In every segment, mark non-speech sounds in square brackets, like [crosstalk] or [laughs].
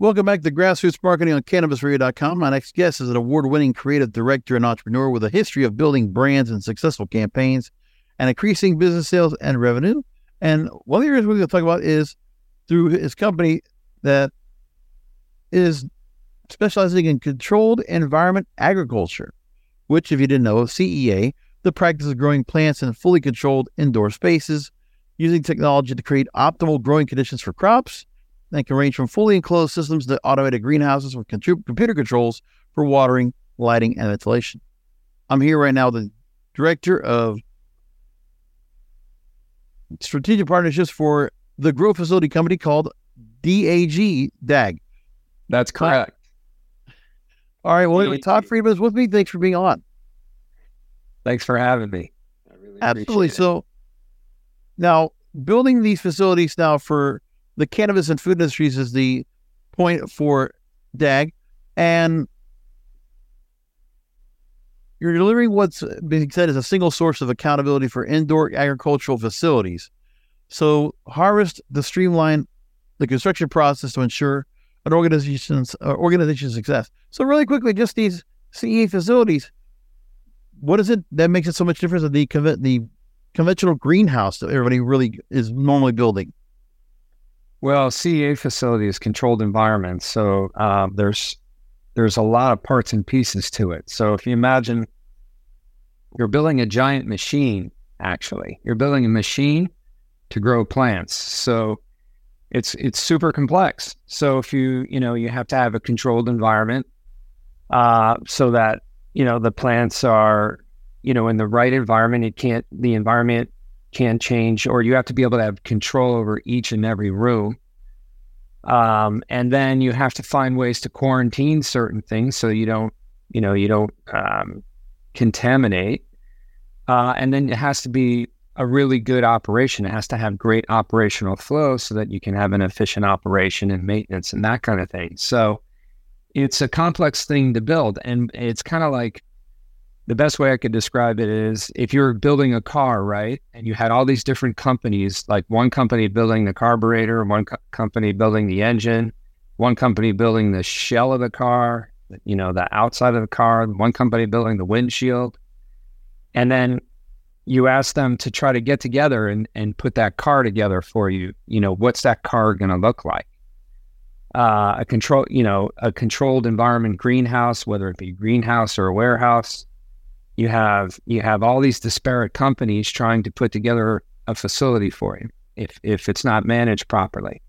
Welcome back to Grassroots Marketing on CannabisRadio.com. My next guest is an award winning creative director and entrepreneur with a history of building brands and successful campaigns and increasing business sales and revenue. And one of the areas we're going to talk about is through his company that is specializing in controlled environment agriculture, which, if you didn't know, CEA, the practice of growing plants in fully controlled indoor spaces using technology to create optimal growing conditions for crops and can range from fully enclosed systems to automated greenhouses with computer controls for watering, lighting, and ventilation. I'm here right now with the director of strategic partnerships for the grow facility company called DAG DAG. That's correct. All right. Well, Todd Friedman is with me. Thanks for being on. Thanks for having me. Really Absolutely. So now building these facilities now for the cannabis and food industries is the point for DAG. And you're delivering what's being said as a single source of accountability for indoor agricultural facilities. So, harvest the streamline the construction process to ensure an organization's uh, organization's success. So, really quickly, just these CE facilities. What is it that makes it so much different than the the conventional greenhouse that everybody really is normally building? Well, CEA facility is controlled environment, so um, there's there's a lot of parts and pieces to it. So if you imagine you're building a giant machine, actually, you're building a machine to grow plants. So it's it's super complex. So if you you know you have to have a controlled environment uh, so that you know the plants are you know in the right environment. It can't the environment can change, or you have to be able to have control over each and every room. Um, and then you have to find ways to quarantine certain things so you don't, you know, you don't um, contaminate. Uh, and then it has to be a really good operation. It has to have great operational flow so that you can have an efficient operation and maintenance and that kind of thing. So it's a complex thing to build. And it's kind of like the best way I could describe it is if you're building a car, right? And you had all these different companies, like one company building the carburetor, one co- company building the engine, one company building the shell of the car, you know, the outside of the car, one company building the windshield. And then you ask them to try to get together and, and put that car together for you. You know, what's that car going to look like? Uh, a control, you know, a controlled environment greenhouse, whether it be greenhouse or a warehouse you have you have all these disparate companies trying to put together a facility for you if if it's not managed properly.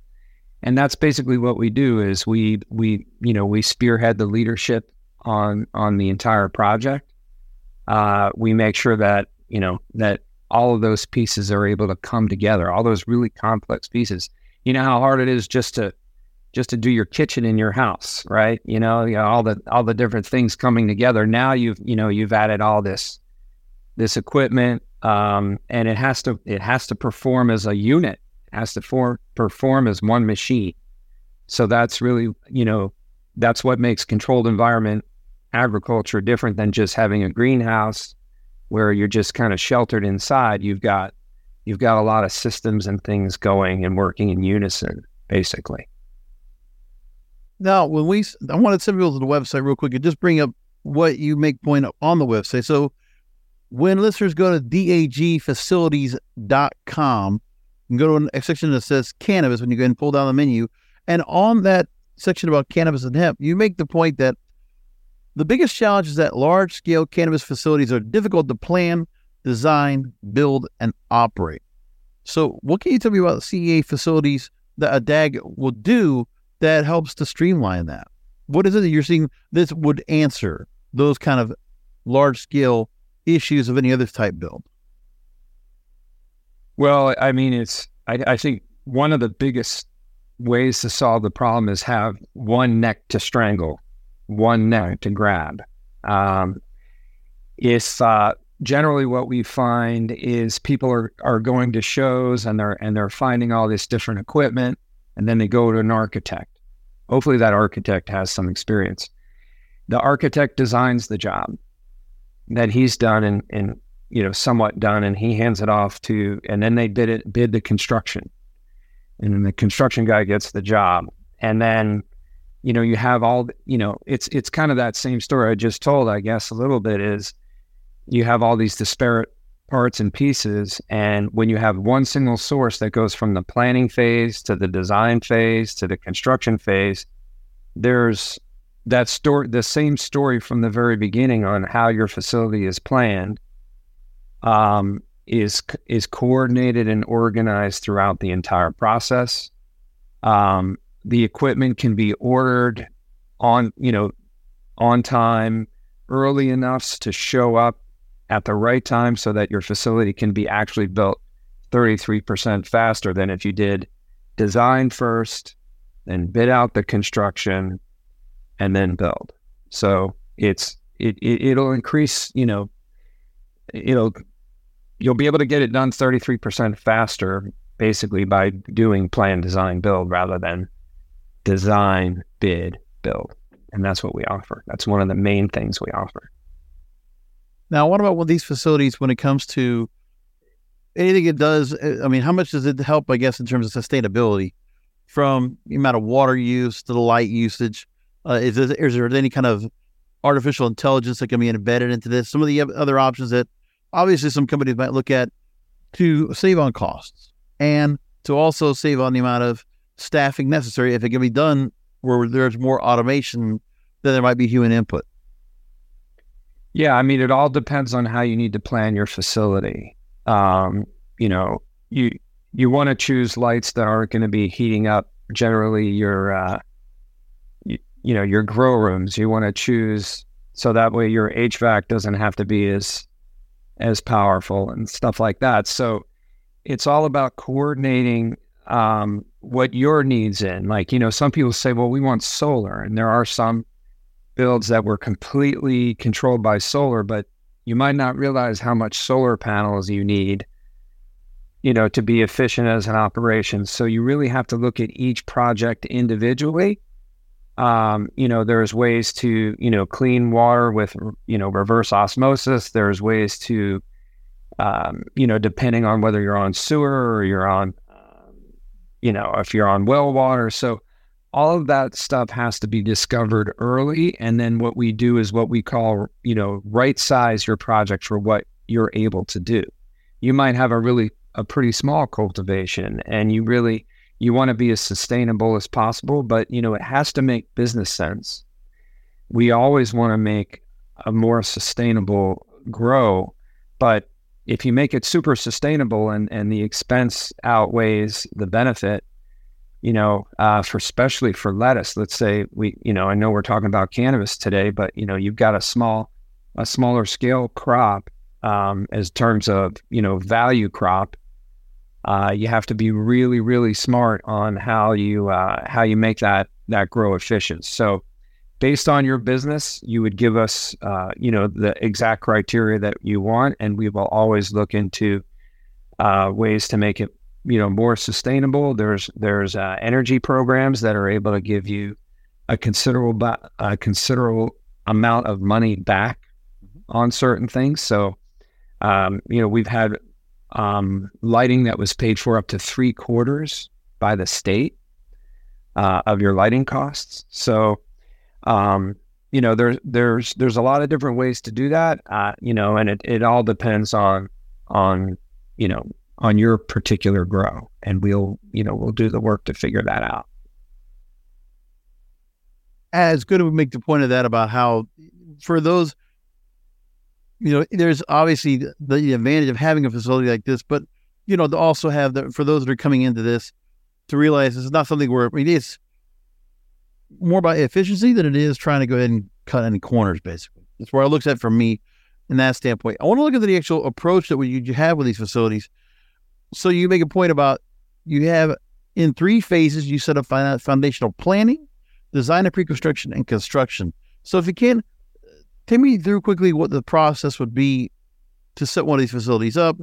And that's basically what we do is we we you know we spearhead the leadership on on the entire project. Uh, we make sure that you know that all of those pieces are able to come together all those really complex pieces. You know how hard it is just to just to do your kitchen in your house, right? You know, you know, all the all the different things coming together. Now you've you know you've added all this this equipment, um, and it has to it has to perform as a unit. It has to form, perform as one machine. So that's really you know that's what makes controlled environment agriculture different than just having a greenhouse where you're just kind of sheltered inside. You've got you've got a lot of systems and things going and working in unison, basically. Now, when we, I want to send people to the website real quick and just bring up what you make point on the website. So when listeners go to dagfacilities.com, can go to a section that says cannabis when you go and pull down the menu. And on that section about cannabis and hemp, you make the point that the biggest challenge is that large scale cannabis facilities are difficult to plan, design, build, and operate. So, what can you tell me about CEA facilities that a DAG will do that helps to streamline that? What is it that you're seeing this would answer those kind of large scale issues of any other type build? Well, I mean, it's, I, I think one of the biggest ways to solve the problem is have one neck to strangle, one neck to grab. Um, uh, generally what we find is people are, are going to shows and they're and they're finding all this different equipment, and then they go to an architect. Hopefully, that architect has some experience. The architect designs the job that he's done and, and you know somewhat done, and he hands it off to, and then they bid it bid the construction and then the construction guy gets the job and then you know you have all you know it's it's kind of that same story i just told i guess a little bit is you have all these disparate parts and pieces and when you have one single source that goes from the planning phase to the design phase to the construction phase there's that story the same story from the very beginning on how your facility is planned um, is is coordinated and organized throughout the entire process. Um, the equipment can be ordered on you know on time early enough to show up at the right time so that your facility can be actually built 33% faster than if you did design first then bid out the construction and then build so it's it, it it'll increase you know it'll you'll be able to get it done 33% faster basically by doing plan, design, build rather than design, bid, build. And that's what we offer. That's one of the main things we offer. Now, what about with these facilities when it comes to anything it does? Uh, I mean, how much does it help, I guess, in terms of sustainability from the amount of water use to the light usage? Uh, is, is there any kind of artificial intelligence that can be embedded into this? Some of the other options that obviously some companies might look at to save on costs and to also save on the amount of staffing necessary if it can be done where there's more automation than there might be human input. Yeah, I mean, it all depends on how you need to plan your facility. Um, you know, you you want to choose lights that aren't going to be heating up generally your uh, you, you know your grow rooms. You want to choose so that way your HVAC doesn't have to be as as powerful and stuff like that. So it's all about coordinating um, what your needs in. Like, you know, some people say, well, we want solar. And there are some builds that were completely controlled by solar, but you might not realize how much solar panels you need, you know, to be efficient as an operation. So you really have to look at each project individually um, you know, there's ways to, you know, clean water with, you know, reverse osmosis. There's ways to, um, you know, depending on whether you're on sewer or you're on, um, you know, if you're on well water. So all of that stuff has to be discovered early. And then what we do is what we call, you know, right size your project for what you're able to do. You might have a really, a pretty small cultivation and you really, you want to be as sustainable as possible, but you know, it has to make business sense. We always want to make a more sustainable grow, but if you make it super sustainable and, and the expense outweighs the benefit, you know, uh, for especially for lettuce, let's say we, you know, I know we're talking about cannabis today, but you know, you've got a small, a smaller scale crop um, as terms of you know value crop, uh, you have to be really, really smart on how you uh, how you make that that grow efficient. So, based on your business, you would give us uh, you know the exact criteria that you want, and we will always look into uh, ways to make it you know more sustainable. There's there's uh, energy programs that are able to give you a considerable a considerable amount of money back mm-hmm. on certain things. So, um, you know, we've had um, lighting that was paid for up to three quarters by the state uh, of your lighting costs. So, um, you know, there's there's there's a lot of different ways to do that. Uh, you know, and it, it all depends on on you know on your particular grow, and we'll you know we'll do the work to figure that out. As good to make the point of that about how for those you know, there's obviously the advantage of having a facility like this, but you know, to also have the for those that are coming into this to realize this is not something where I mean, it's more about efficiency than it is trying to go ahead and cut any corners. Basically, that's where I look at from me in that standpoint. I want to look at the actual approach that you have with these facilities. So you make a point about you have In three phases, you set up foundational planning, design of pre-construction, and construction. So if you can, take me through quickly what the process would be to set one of these facilities up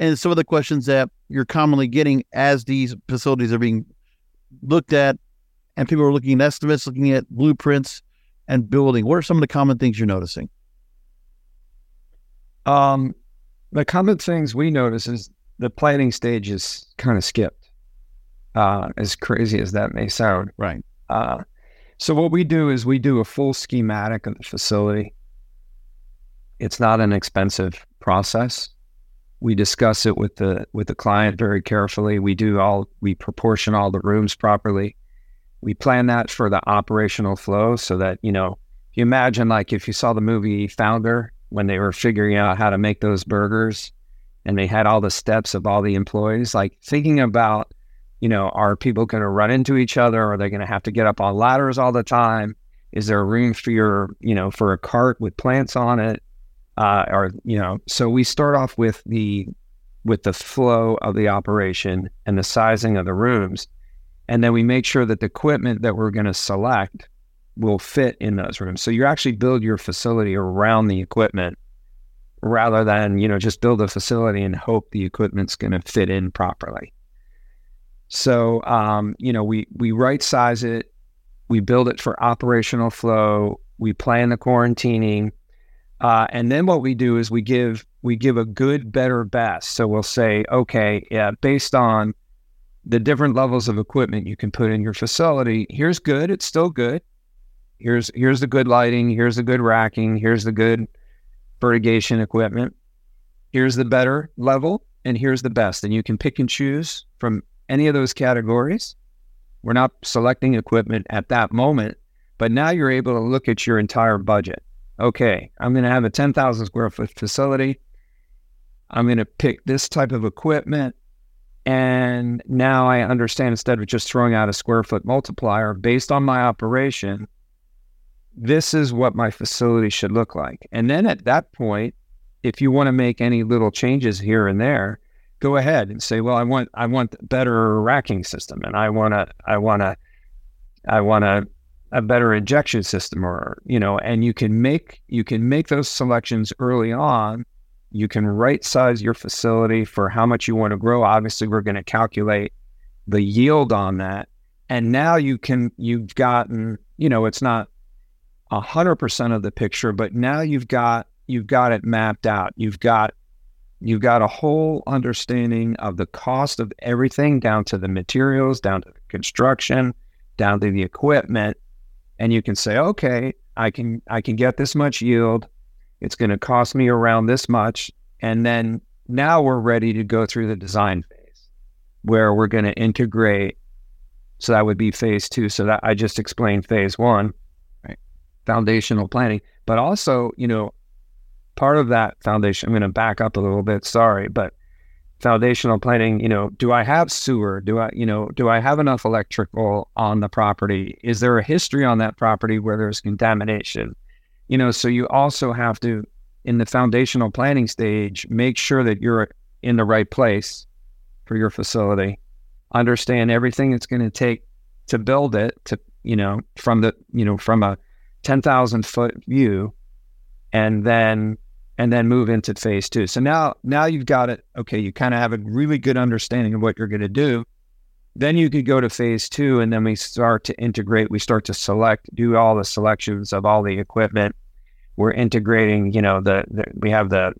and some of the questions that you're commonly getting as these facilities are being looked at and people are looking at estimates, looking at blueprints and building. What are some of the common things you're noticing? Um, the common things we notice is the planning stage is kind of skipped. Uh, as crazy as that may sound, right? Uh, so what we do is we do a full schematic of the facility. It's not an expensive process. We discuss it with the with the client very carefully. We do all we proportion all the rooms properly. We plan that for the operational flow so that, you know, you imagine like if you saw the movie Founder when they were figuring out how to make those burgers and they had all the steps of all the employees, like thinking about, you know, are people going to run into each other? Are they going to have to get up on ladders all the time? Is there room for your, you know, for a cart with plants on it? Uh, or, you know, so we start off with the, with the flow of the operation and the sizing of the rooms. And then we make sure that the equipment that we're going to select will fit in those rooms. So you actually build your facility around the equipment rather than, you know, just build a facility and hope the equipment's going to fit in properly. So, um, you know, we, we right size it, we build it for operational flow, we plan the quarantining. Uh, and then what we do is we give we give a good, better, best. So we'll say, okay, yeah, based on the different levels of equipment you can put in your facility, here's good, it's still good. Here's here's the good lighting. Here's the good racking. Here's the good fertigation equipment. Here's the better level, and here's the best. And you can pick and choose from any of those categories. We're not selecting equipment at that moment, but now you're able to look at your entire budget. Okay, I'm going to have a 10,000 square foot facility. I'm going to pick this type of equipment. And now I understand instead of just throwing out a square foot multiplier based on my operation, this is what my facility should look like. And then at that point, if you want to make any little changes here and there, go ahead and say, well, I want I want better racking system and I want to I want to I want a a better injection system or you know and you can make you can make those selections early on. You can right size your facility for how much you want to grow. Obviously we're going to calculate the yield on that. And now you can you've gotten you know it's not 100% of the picture, but now you've got you've got it mapped out. You've got you've got a whole understanding of the cost of everything down to the materials, down to the construction, down to the equipment, and you can say, "Okay, I can I can get this much yield. It's going to cost me around this much." And then now we're ready to go through the design phase where we're going to integrate so that would be phase 2. So that I just explained phase 1 foundational planning, but also, you know, part of that foundation, I'm going to back up a little bit, sorry, but foundational planning, you know, do I have sewer? Do I, you know, do I have enough electrical on the property? Is there a history on that property where there's contamination? You know, so you also have to, in the foundational planning stage, make sure that you're in the right place for your facility, understand everything it's going to take to build it to, you know, from the, you know, from a 10,000 foot view and then and then move into phase two. So now now you've got it. Okay, you kind of have a really good understanding of what you're going to do. Then you could go to phase two, and then we start to integrate. We start to select, do all the selections of all the equipment. We're integrating. You know, the, the we have the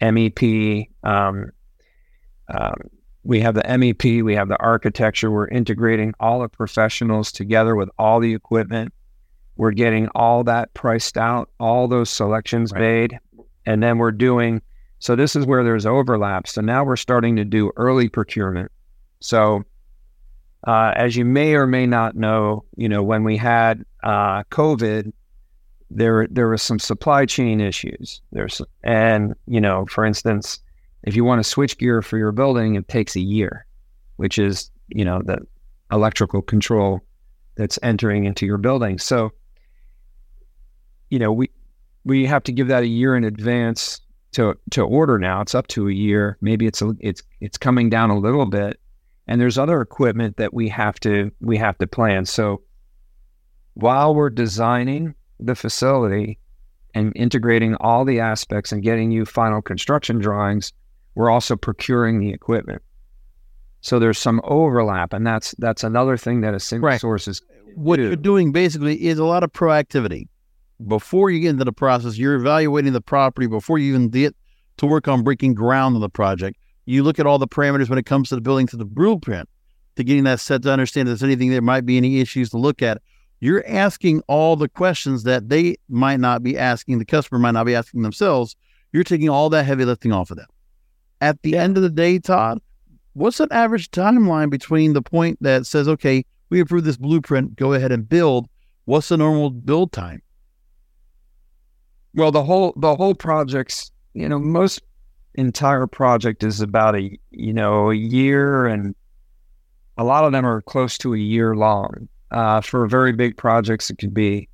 MEP. Um, um, we have the MEP. We have the architecture. We're integrating all the professionals together with all the equipment. We're getting all that priced out, all those selections right. made, and then we're doing. So this is where there's overlap. So now we're starting to do early procurement. So uh, as you may or may not know, you know when we had uh, COVID, there there was some supply chain issues. There's and you know, for instance, if you want to switch gear for your building, it takes a year, which is you know the electrical control that's entering into your building. So you know, we we have to give that a year in advance to to order now. It's up to a year. Maybe it's a, it's it's coming down a little bit, and there's other equipment that we have to we have to plan. So while we're designing the facility and integrating all the aspects and getting you final construction drawings, we're also procuring the equipment. So there's some overlap, and that's that's another thing that a single Right. source is. What do. you're doing basically is a lot of proactivity. Before you get into the process, you're evaluating the property before you even get to work on breaking ground on the project. You look at all the parameters when it comes to the building to the blueprint to getting that set to understand if there's anything there might be any issues to look at. You're asking all the questions that they might not be asking, the customer might not be asking themselves. You're taking all that heavy lifting off of them. At the end of the day, Todd, what's an average timeline between the point that says, okay, we approve this blueprint, go ahead and build? What's the normal build time? Well, the whole the whole project's you know most entire project is about a you know a year, and a lot of them are close to a year long. Uh, for very big projects, it could be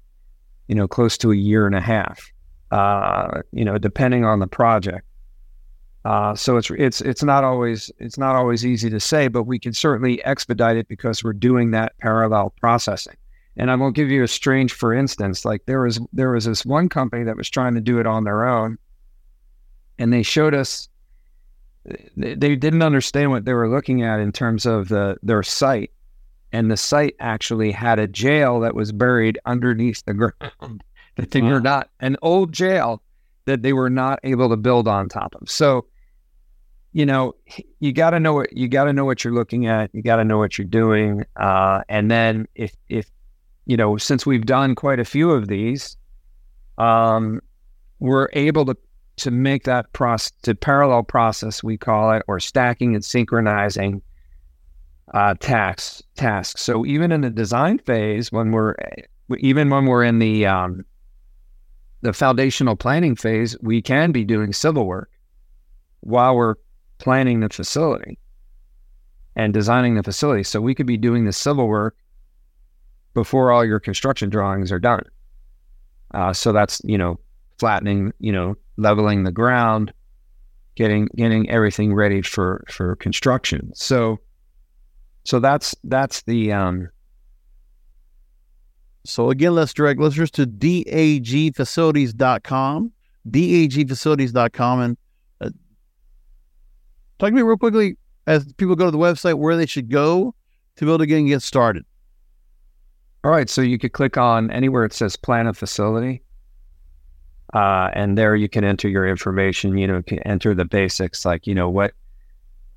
you know close to a year and a half. Uh, you know, depending on the project. Uh, so it's it's it's not always it's not always easy to say, but we can certainly expedite it because we're doing that parallel processing. And I'm gonna give you a strange for instance. Like there was there was this one company that was trying to do it on their own, and they showed us they, they didn't understand what they were looking at in terms of the their site, and the site actually had a jail that was buried underneath the ground [laughs] that they were not an old jail that they were not able to build on top of. So, you know, you got to know what you got to know what you're looking at. You got to know what you're doing, uh, and then if if you know, since we've done quite a few of these, um, we're able to to make that process to parallel process we call it, or stacking and synchronizing uh, tasks tasks. So even in the design phase, when we're even when we're in the um, the foundational planning phase, we can be doing civil work while we're planning the facility and designing the facility. So we could be doing the civil work before all your construction drawings are done. Uh, so that's you know flattening, you know, leveling the ground, getting getting everything ready for for construction. So so that's that's the um, So again, let's direct listeners to dagfacilities.com, dagfacilities.com, and uh, talk to me real quickly as people go to the website where they should go to be able to get, get started. All right, so you could click on anywhere it says plan a facility, uh, and there you can enter your information. You know, can enter the basics like you know what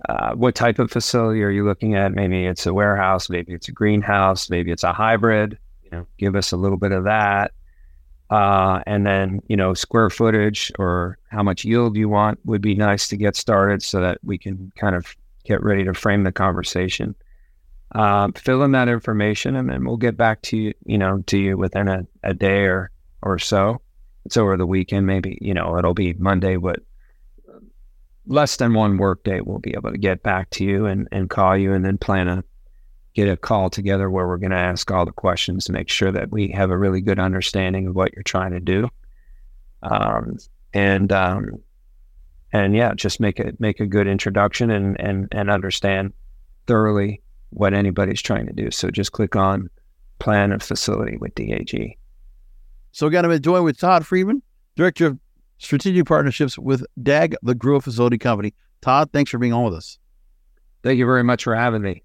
uh, what type of facility are you looking at? Maybe it's a warehouse, maybe it's a greenhouse, maybe it's a hybrid. You know, give us a little bit of that, uh, and then you know square footage or how much yield you want would be nice to get started so that we can kind of get ready to frame the conversation uh, fill in that information and then we'll get back to you, you know, to you within a, a day or, or so. It's over the weekend, maybe, you know, it'll be Monday, but less than one work day, we'll be able to get back to you and, and call you and then plan a, get a call together where we're going to ask all the questions to make sure that we have a really good understanding of what you're trying to do. Um, and, um, and yeah, just make it, make a good introduction and, and, and understand thoroughly what anybody's trying to do. So just click on plan a facility with DAG. So again, I'm enjoying with Todd Friedman, Director of Strategic Partnerships with DAG, the Grow Facility Company. Todd, thanks for being on with us. Thank you very much for having me.